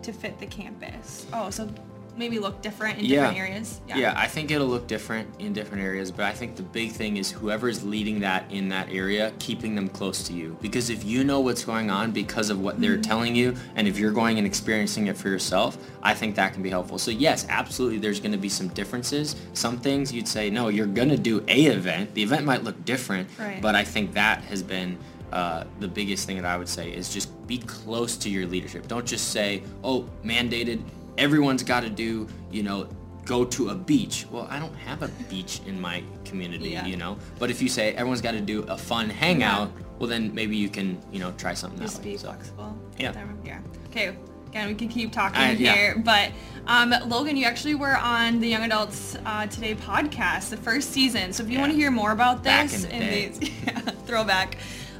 to fit the campus? Oh, so maybe look different in different areas. Yeah. I think it'll look different in different areas, but I think the big thing is whoever's leading that in that area, keeping them close to you. Because if you know what's going on because of what they're Mm-hmm. telling you, and if you're going and experiencing it for yourself, I think that can be helpful. So yes, absolutely, there's going to be some differences. Some things you'd say, no, you're going to do a event. The event might look different, Right. but I think that has been uh, the biggest thing that I would say is just be close to your leadership. Don't just say, oh, mandated, everyone's got to do, you know, go to a beach. Well, I don't have a beach in my community, Yeah. you know. But if you say everyone's got to do a fun hangout, well, then maybe you can, you know, try something Just that be way. So, flexible. Yeah. Yeah. Okay. again, we can keep talking I- yeah. here, but um, Logan, you actually were on the Young Adults uh, Today podcast, the first season. So if you Yeah. want to hear more about Back this in the and these yeah, throwback,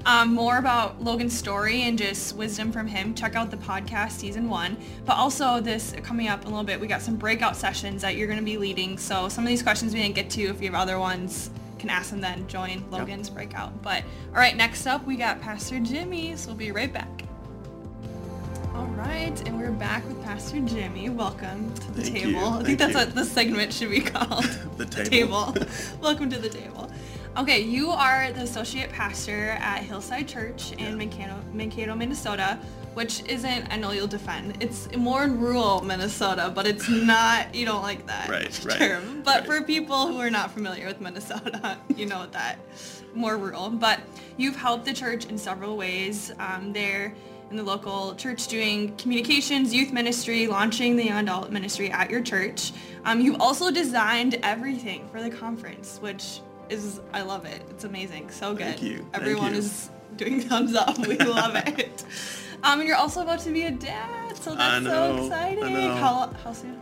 um, more about Logan's story and just wisdom from him, check out the podcast season one. But also this coming up in a little bit, we got some breakout sessions that you're going to be leading. So some of these questions we didn't get to. If you have other ones, can ask them then. Join Logan's breakout. But all right, next up we got Pastor Jimmy. So we'll be right back. All right, and we're back with Pastor Jimmy. Welcome to the Thank table. you, I think thank that's you. what the segment should be called. The table. Welcome to the table. Okay, you are the associate pastor at Hillside Church in Mankato, Mankato, Minnesota, which isn't, I know you'll defend, it's more in rural Minnesota, but it's not, you don't like that Right, right, term. But right. for people who are not familiar with Minnesota, you know that, more rural. But you've helped the church in several ways. Um, there in the local church doing communications, youth ministry, launching the young adult ministry at your church. Um, you've also designed everything for the conference, which is, I love it. It's amazing. So good. Thank you. Thank Everyone you. is doing thumbs up. We love it. Um, and you're also about to be a dad, so that's know, so I exciting. know. How, how soon?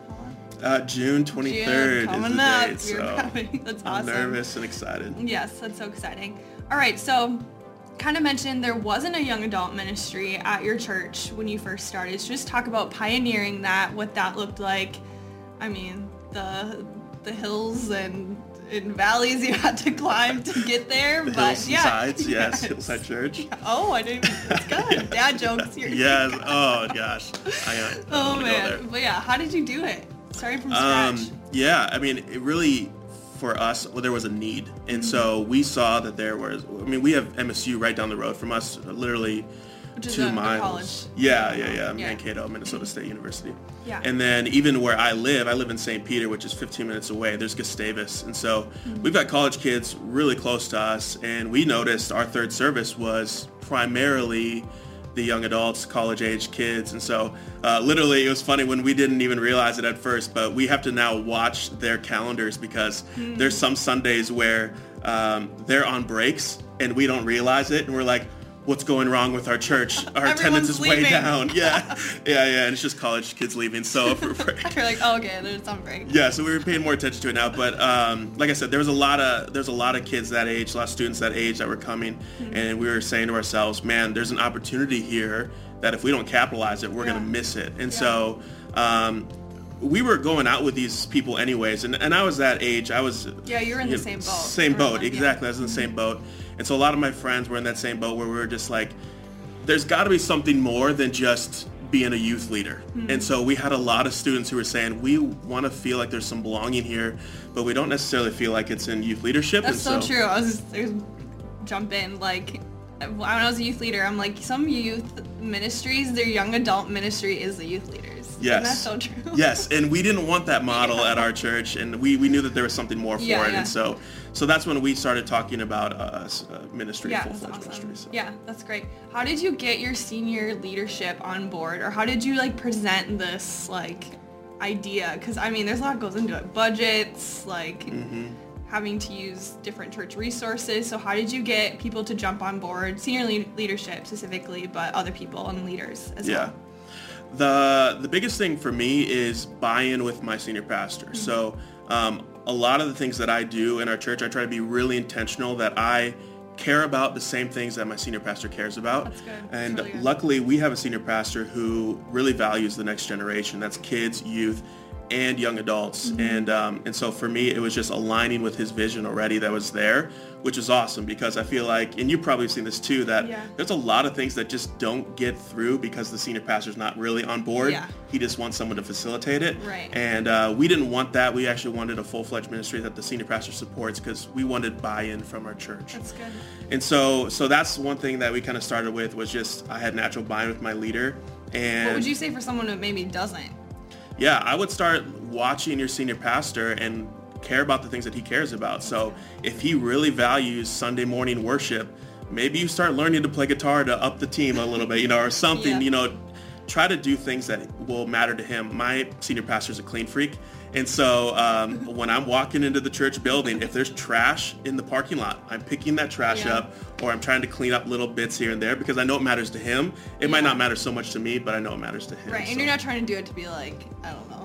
Uh, June 23rd June, is the up. date, so coming. That's I'm nervous and excited. Yes, that's so exciting. All right, so kind of mentioned there wasn't a young adult ministry at your church when you first started. So just talk about pioneering that, what that looked like. I mean, the the hills and, and valleys you had to climb to get there, The but hills yeah. sides, yes, Yes. Hillside Church. Oh, I didn't. That's good. Dad jokes here. Yes. Oh gosh. I, uh, Oh I wanna go there. man. But yeah, how did you do it? Starting from scratch. Um, yeah, I mean, it really, for us, well, there was a need. And so Mm-hmm. we saw that there was, I mean, we have MSU right down the road from us, literally Which two miles. college. Yeah, yeah, yeah, Yeah. Mankato, Minnesota State University. Yeah. And then even where I live, I live in St. Peter, which is 15 minutes away. There's Gustavus. And so we've got college kids really close to us. And we noticed our third service was primarily the young adults, college age kids. And so uh, literally it was funny when we didn't even realize it at first, but we have to now watch their calendars because there's some Sundays where um, they're on breaks and we don't realize it. And we're like, what's going wrong with our church? Our attendance is way down. Yeah. Yeah, yeah. And it's just college kids leaving. So for, for, You're like, oh, okay, there's some break. yeah, so we were paying more attention to it now. But um, like I said, there was a lot of there's a lot of kids that age, a lot of students that age that were coming, and we were saying to ourselves, man, there's an opportunity here that if we don't capitalize it, we're Yeah. gonna miss it. And so. Um, we were going out with these people anyways, and, and I was that age. I was Yeah, you're in the know, same boat. Same boat, yeah. exactly. I was in the same boat, and so a lot of my friends were in that same boat where we were just like, there's got to be something more than just being a youth leader. Hmm. And so we had a lot of students who were saying, we want to feel like there's some belonging here, but we don't necessarily feel like it's in youth leadership. That's and so, true. I was just, was jump in like when I was a youth leader. I'm like some youth ministries, their young adult ministry is the youth leaders. Yes. Isn't that so true? yes, and we didn't want that model Yeah. at our church, and we, we knew that there was something more for Yeah, it, yeah. and so so that's when we started talking about uh, uh, ministry, Yeah, full that's fledged awesome. ministry. So. Yeah, that's great. How did you get your senior leadership on board, or how did you like present this like idea? Because I mean, there's a lot goes into it. Budgets, like Mm-hmm. having to use different church resources. So how did you get people to jump on board, senior le- leadership specifically, but other people and leaders as Yeah. well? The the biggest thing for me is buy-in with my senior pastor. Mm-hmm. So um, a lot of the things that I do in our church, I try to be really intentional that I care about the same things that my senior pastor cares about. That's good. That's And really luckily, we have a senior pastor who really values the next generation. That's kids, youth, and young adults. Mm-hmm. And um, and so for me, it was just aligning with his vision already that was there, which is awesome because I feel like, and you've probably seen this too, that Yeah. there's a lot of things that just don't get through because the senior pastor's not really on board. Yeah. He just wants someone to facilitate it. Right. And uh, we didn't want that. We actually wanted a full-fledged ministry that the senior pastor supports because we wanted buy-in from our church. That's good. And so, so that's one thing that we kind of started with was just I had natural buy-in with my leader, and What would you say for someone who maybe doesn't? Yeah, I would start watching your senior pastor and care about the things that he cares about. So if he really values Sunday morning worship, maybe you start learning to play guitar to up the team a little bit, you know, or something, Yeah. you know, try to do things that will matter to him. My senior pastor is a clean freak. And so um, when I'm walking into the church building, if there's trash in the parking lot, I'm picking that trash Yeah. up or I'm trying to clean up little bits here and there because I know it matters to him. It might not matter so much to me, but I know it matters to him. Right, and so. you're not trying to do it to be like, I don't know,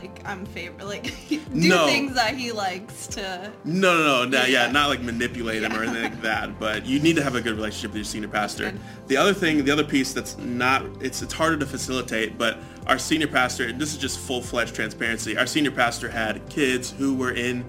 like I'm favorite, like do No. things that he likes to. No, no, no, no yeah. Yeah. not like manipulate him or anything like that. But you need to have a good relationship with your senior pastor. The other thing, the other piece that's not, it's it's harder to facilitate, but our senior pastor, and this is just full-fledged transparency. Our senior pastor had kids who were in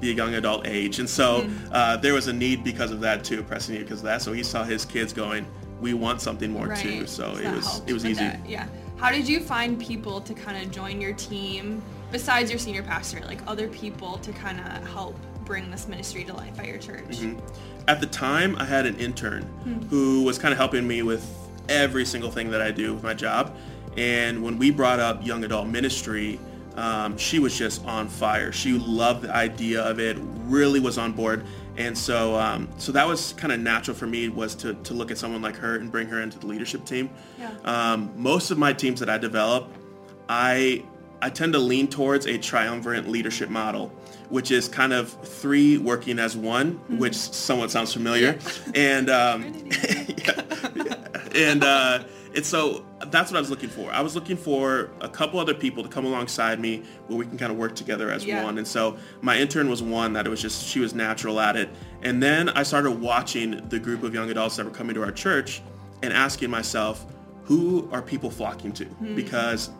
the young adult age, and so Mm-hmm. uh, there was a need because of that too, pressing need because of that. So he saw his kids going, we want something more Right. too. So, So it was helped it was easy. that, Yeah. How did you find people to kind of join your team besides your senior pastor, like other people to kind of help bring this ministry to life at your church? Mm-hmm. At the time, I had an intern Hmm. who was kind of helping me with every single thing that I do with my job. And when we brought up young adult ministry, um, she was just on fire. She loved the idea of it, really was on board. And so, um, so that was kind of natural for me was to, to look at someone like her and bring her into the leadership team. Yeah. Um, most of my teams that I develop, I I tend to lean towards a triumvirate leadership model, which is kind of three working as one, which somewhat sounds familiar, and um, yeah. and uh, and so that's what I was looking for. I was looking for a couple other people to come alongside me where we can kind of work together as Yeah. one. And so my intern was one that it was just she was natural at it. And then I started watching the group of young adults that were coming to our church and asking myself, who are people flocking to? Hmm. Because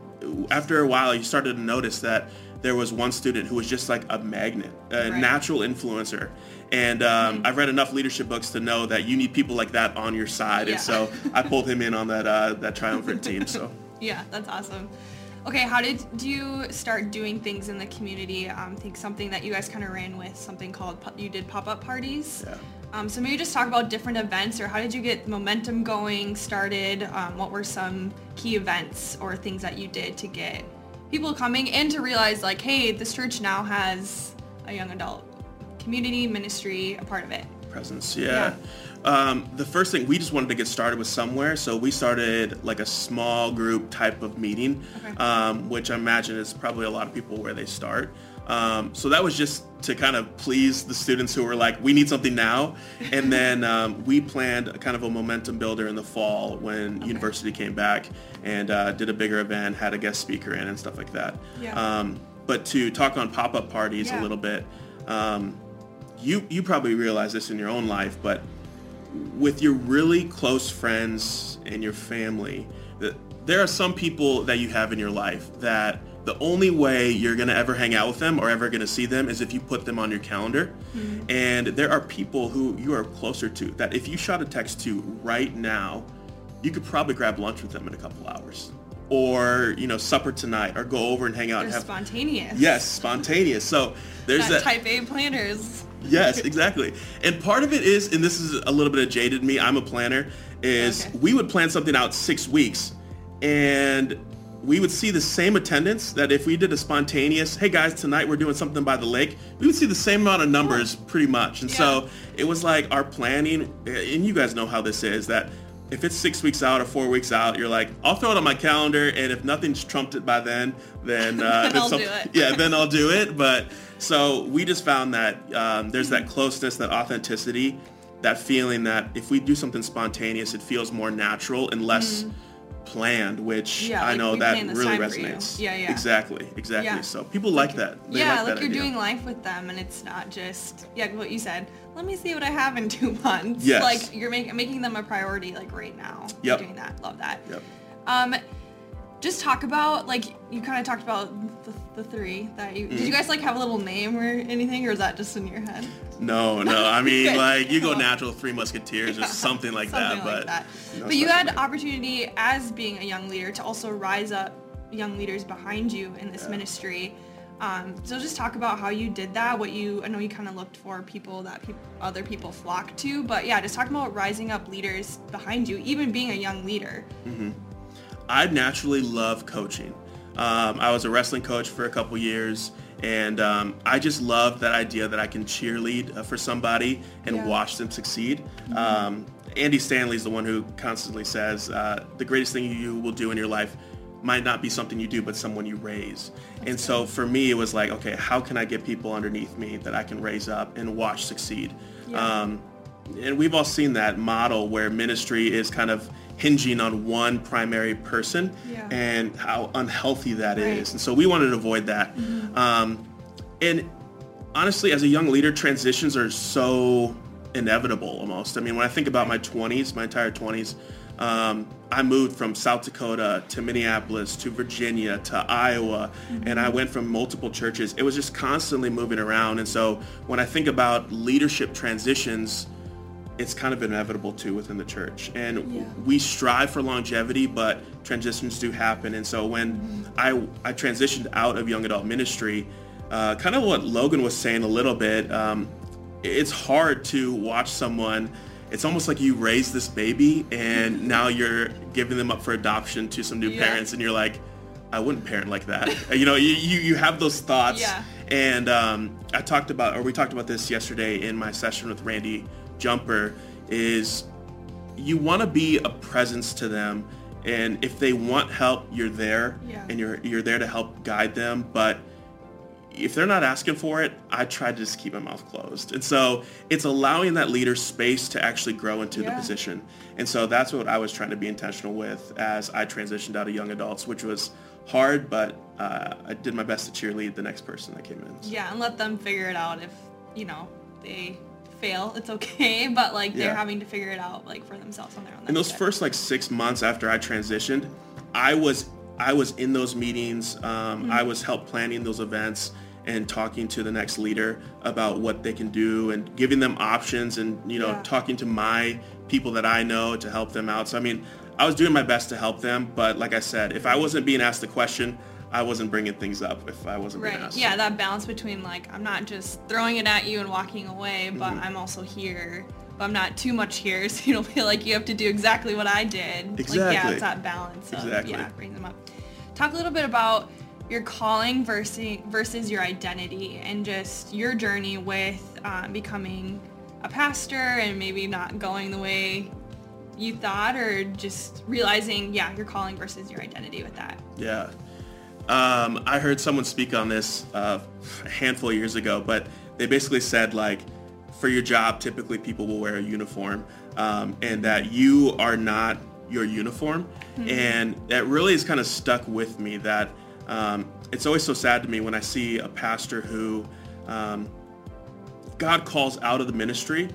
after a while, you started to notice that there was one student who was just like a magnet, a Right. natural influencer. And um, I've read enough leadership books to know that you need people like that on your side. Yeah. And so I pulled him in on that uh, that triumvirate team. So Yeah, that's awesome. Okay, how did you start doing things in the community? Um, I think something that you guys kind of ran with, something called, you did pop-up parties. Yeah. Um, so maybe just talk about different events or how did you get momentum going, started? Um, what were some key events or things that you did to get people coming and to realize like, hey, this church now has a young adult community ministry, a part of it. presence. Yeah. Um, the first thing we just wanted to get started with somewhere, so we started like a small group type of meeting, Okay. um, which I imagine is probably a lot of people where they start. Um, so that was just to kind of please the students who were like, we need something now. And then um, we planned a kind of a momentum builder in the fall when university came back and uh, did a bigger event, had a guest speaker in and stuff like that. Yeah. Um, but to talk on pop-up parties Yeah. a little bit, um, you you probably realize this in your own life, but with your really close friends and your family, that there are some people that you have in your life that the only way you're going to ever hang out with them or ever going to see them is if you put them on your calendar. Mm-hmm. And there are people who you are closer to that if you shot a text to right now, you could probably grab lunch with them in a couple hours. Or, you know, supper tonight or go over and hang out They're and have spontaneous. Yes, spontaneous. So there's That that type A planners. Yes, exactly. And part of it is, and this is a little bit of jaded me, I'm a planner, is Okay. we would plan something out six weeks and we would see the same attendance that if we did a spontaneous, hey guys, tonight we're doing something by the lake, we would see the same amount of numbers pretty much. And so it was like our planning, and you guys know how this is, that if it's six weeks out or four weeks out, you're like, I'll throw it on my calendar, and if nothing's trumped it by then, then, uh, then I'll do it. Yeah, then I'll do it. But so we just found that um, there's that closeness, that authenticity, that feeling that if we do something spontaneous, it feels more natural and less planned, which. Yeah, I like know that really time for you. resonates. Yeah, yeah. Exactly, exactly. Yeah. So people like that. They yeah, like, like, that you're idea. doing life with them, and it's not just yeah what you said. Let me see what I have in two months. Yes. Like you're make, making them a priority like right now. Yep. Doing that, love that. Yep. Um, just talk about like you kind of talked about the, the three that you Mm. did. You guys like have a little name or anything, or is that just in your head? No, no. I mean, like you go natural Three Musketeers or something like Something that. like but that. no but you had opportunity as being a young leader to also rise up young leaders behind you in this ministry. Um, so just talk about how you did that. What you I know you kind of looked for people that peop other people flock to, but yeah, just talk about rising up leaders behind you, even being a young leader. I naturally love coaching. Um, I was a wrestling coach for a couple years, and um, I just love that idea that I can cheerlead uh, for somebody and Yeah. Mm-hmm. watch them succeed. Um, Andy is the one who constantly says, uh, the greatest thing you will do in your life might not be something you do, but someone you raise. and so for me, it was like, okay, how can I get people underneath me that I can raise up and watch succeed? Yeah. Um, and we've all seen that model where ministry is kind of hinging on one primary person Yeah. and how unhealthy that is. Right. Mm-hmm. And so we wanted to avoid that. Um, and honestly, as a young leader, transitions are so inevitable almost. I mean, when I think about my 20s, my entire 20s, um, I moved from South Dakota to Minneapolis to Virginia to Iowa, and I went from multiple churches. It was just constantly moving around. And so when I think about leadership transitions, it's kind of inevitable too within the church. And Yeah. we strive for longevity, but transitions do happen. And so when I, I transitioned out of young adult ministry, uh, kind of what Logan was saying a little bit, um, it's hard to watch someone. It's almost like you raise this baby and now you're giving them up for adoption to some new Yeah. parents and you're like, I wouldn't parent like that. you know, you, you, you have those thoughts. Yeah. And um, I talked about, or we talked about this yesterday in my session with Randy Jumper, is you want to be a presence to them, and if they want help, you're there, Yeah. and you're you're there to help guide them. But if they're not asking for it, I try to just keep my mouth closed. And so it's allowing that leader space to actually grow into the position. And so that's what I was trying to be intentional with as I transitioned out of young adults, which was hard, but uh, I did my best to cheerlead the next person that came in. Yeah, and let them figure it out if, you know, they fail. It's okay, but like they're Yeah. having to figure it out like for themselves on their own. in those first like six months after I transitioned, I was I was in those meetings. Um, I was help planning those events and talking to the next leader about what they can do and giving them options and you know Yeah. talking to my people that I know to help them out. So I mean, I was doing my best to help them, but like I said, if I wasn't being asked the question, I wasn't bringing things up. If I wasn't Right. asked, Yeah, that balance between like I'm not just throwing it at you and walking away, but Mm-hmm. I'm also here. But I'm not too much here, so you don't feel like you have to do exactly what I did. Like yeah, Exactly. it's that balance of Exactly. yeah, bring them up. Talk a little bit about your calling versus versus your identity and just your journey with um, becoming a pastor and maybe not going the way you thought or just realizing yeah your calling versus your identity with that Yeah. Um, I heard someone speak on this uh, a handful of years ago, but they basically said like, for your job, typically people will wear a uniform, um, and that you are not your uniform, and that really has kind of stuck with me. That um, it's always so sad to me when I see a pastor who um, God calls out of the ministry,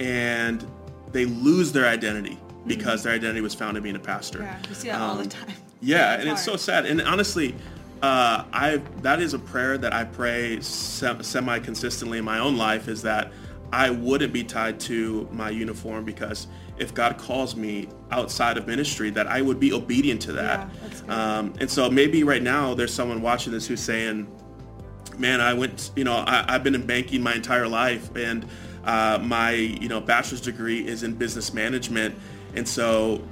and they lose their identity because their identity was found in being a pastor. yeah we see that all the Um, time yeah, It's and it's so sad. And honestly, uh, I that is a prayer that I pray sem- semi consistently in my own life is that I wouldn't be tied to my uniform because if God calls me outside of ministry, that I would be obedient to that. Yeah, um, and so maybe right now there's someone watching this who's saying, man, I went, you know, I, I've been in banking my entire life and uh, my, you know, bachelor's degree is in business management. And so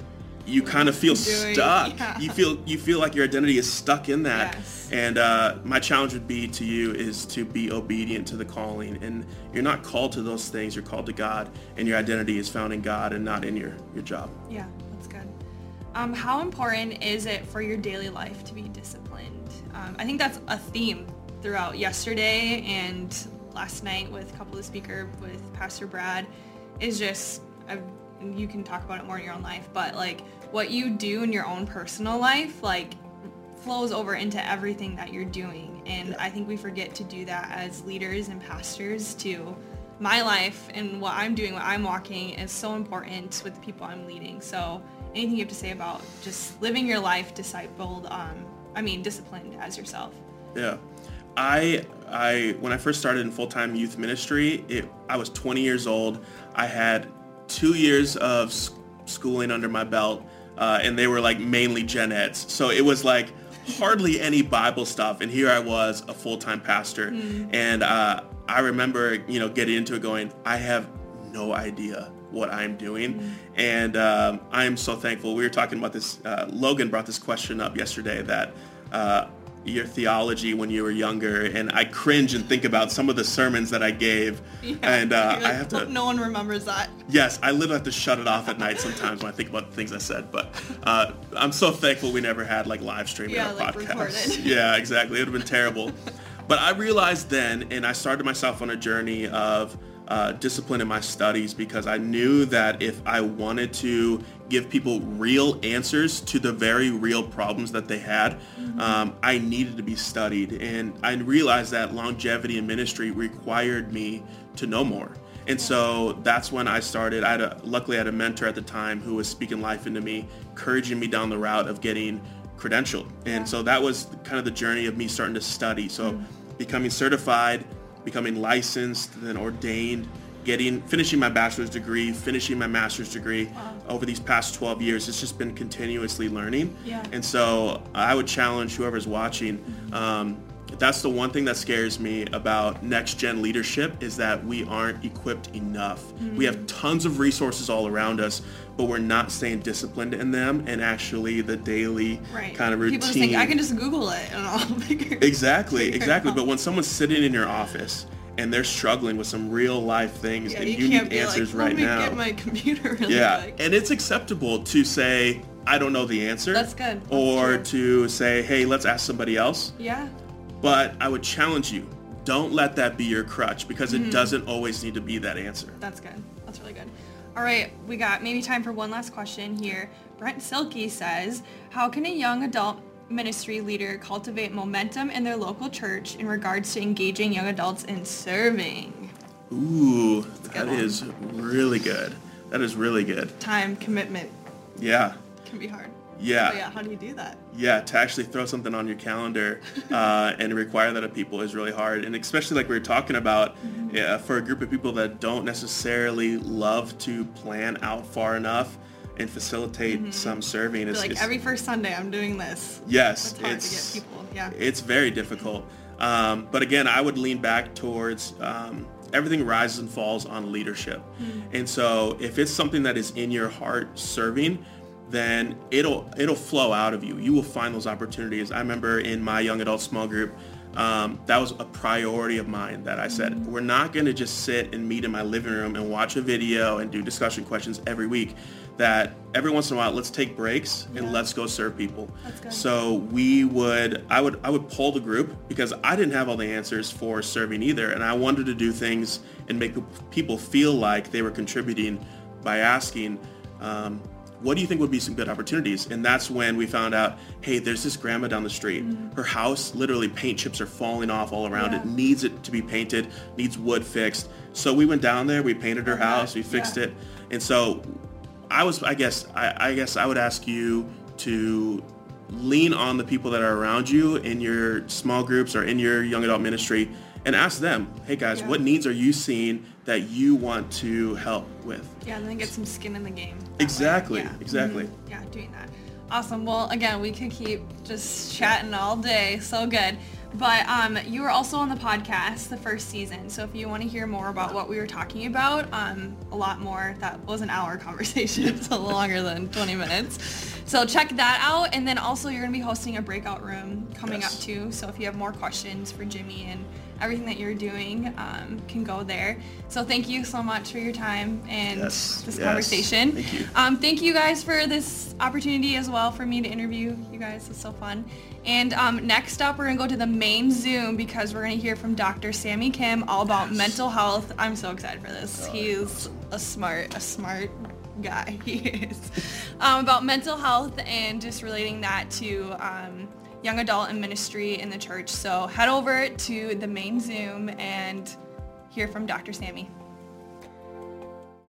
you kind of feel stuck. yeah. You feel, you feel like your identity is stuck in that. Yes. And uh, my challenge would be to you is to be obedient to the calling. And you're not called to those things. You're called to God and your identity is found in God and not in your, your job. Yeah, that's good. Um, how important is it for your daily life to be disciplined? Um, I think that's a theme throughout yesterday and last night with a couple of the speaker with Pastor Brad is just, I've, you can talk about it more in your own life, but like what you do in your own personal life, like flows over into everything that you're doing. And I think we forget to do that as leaders and pastors to my life and what I'm doing, what I'm walking is so important with the people I'm leading. So anything you have to say about just living your life discipled, um, I mean, disciplined as yourself. Yeah. I I when I first started in full-time youth ministry, it I was 20 years old. I had 2 years of schooling under my belt uh, and they were like mainly gen eds. So it was like hardly any Bible stuff and here I was a full-time pastor and uh, I remember, you know, getting into it going, I have no idea what I'm doing. And um, I am so thankful. We were talking about this, uh, Logan brought this question up yesterday that uh, your theology when you were younger, and I cringe and think about some of the sermons that I gave, Yeah. and uh, You're I have to. No one remembers that. Yes, I literally have to shut it off at night sometimes when I think about the things I said. But uh, I'm so thankful we never had like live streaming Yeah, our like, podcast. recorded. Yeah, exactly. It would have been terrible. But I realized then, and I started myself on a journey of uh, discipline in my studies because I knew that if I wanted to give people real answers to the very real problems that they had, um, I needed to be studied. And I realized that longevity in ministry required me to know more. And so that's when I started. I had a, luckily I had a mentor at the time who was speaking life into me, encouraging me down the route of getting credentialed. And so that was kind of the journey of me starting to study. So becoming certified, becoming licensed, then ordained, getting finishing my bachelor's degree, finishing my master's degree over these past 12 years. It's just been continuously learning. Yeah. And so I would challenge whoever's watching. Um, that's the one thing that scares me about next gen leadership is that we aren't equipped enough. We have tons of resources all around us, but we're not staying disciplined in them and actually the daily Right. kind of routine. People just think I can just Google it and I'll figure. Exactly, figure exactly. out." But when someone's sitting in your office and they're struggling with some real life things Yeah, and you, need answers like, right now. get my computer really yeah, quick. and it's acceptable to say I don't know the answer. That's good. That's or true. to say, hey, let's ask somebody else. yeah. But I would challenge you, don't let that be your crutch because Mm-hmm. it doesn't always need to be that answer. That's good. That's really good. All right, we got maybe time for one last question here. Brent Silky says, how can a young adult ministry leader cultivate momentum in their local church in regards to engaging young adults in serving? Ooh, that is really good. That is really good. Time commitment Yeah. can be hard. Yeah. So yeah, how do you do that? Yeah, to actually throw something on your calendar uh, and require that of people is really hard, and especially like we were talking about, Mm-hmm. yeah, for a group of people that don't necessarily love to plan out far enough and facilitate some serving. Mm-hmm. like is- every first Sunday I'm doing this. yes, It's hard it's to get people. Yeah. it's very difficult. Um, but again, I would lean back towards um, everything rises and falls on leadership. And so if it's something that is in your heart serving, then it'll it'll flow out of you. You will find those opportunities. I remember in my young adult small group, um, that was a priority of mine that I said, we're not going to just sit and meet in my living room and watch a video and do discussion questions every week. That every once in a while, let's take breaks and Yeah. let's go serve people. So we would, I would, I would poll the group because I didn't have all the answers for serving either, and I wanted to do things and make people feel like they were contributing by asking, um, what do you think would be some good opportunities? And that's when we found out, hey, there's this grandma down the street. Her house, literally paint chips are falling off all around Yeah. it, needs it to be painted, needs wood fixed. So we went down there, we painted her Okay, house, we fixed yeah. it. And so I was, I guess, I, I guess I would ask you to lean on the people that are around you in your small groups or in your young adult ministry and ask them, hey guys, Yeah. what needs are you seeing that you want to help with? Yeah, and then get some skin in the game. Exactly, Yeah. exactly. Mhm. Yeah, doing that. Awesome. Well, again, we could keep just chatting all day. So good. But um, you were also on the podcast the first season. So if you want to hear more about what we were talking about, um, a lot more, that was an hour conversation. It's a little longer than 20 minutes. So check that out. And then also you're going to be hosting a breakout room coming Yes. up too. So if you have more questions for Jimmy and everything that you're doing, um, can go there. So thank you so much for your time and Yes, this yes. conversation. Thank you. Um, thank you guys for this opportunity as well for me to interview you guys. It's so fun. And um, next up, we're gonna go to the main Zoom because we're gonna hear from Dr. Sammy Kim all about mental health. I'm so excited for this. He's a smart, a smart guy. He is um, about mental health and just relating that to um, young adult and ministry in the church. So head over to the main Zoom and hear from Dr. Sammy.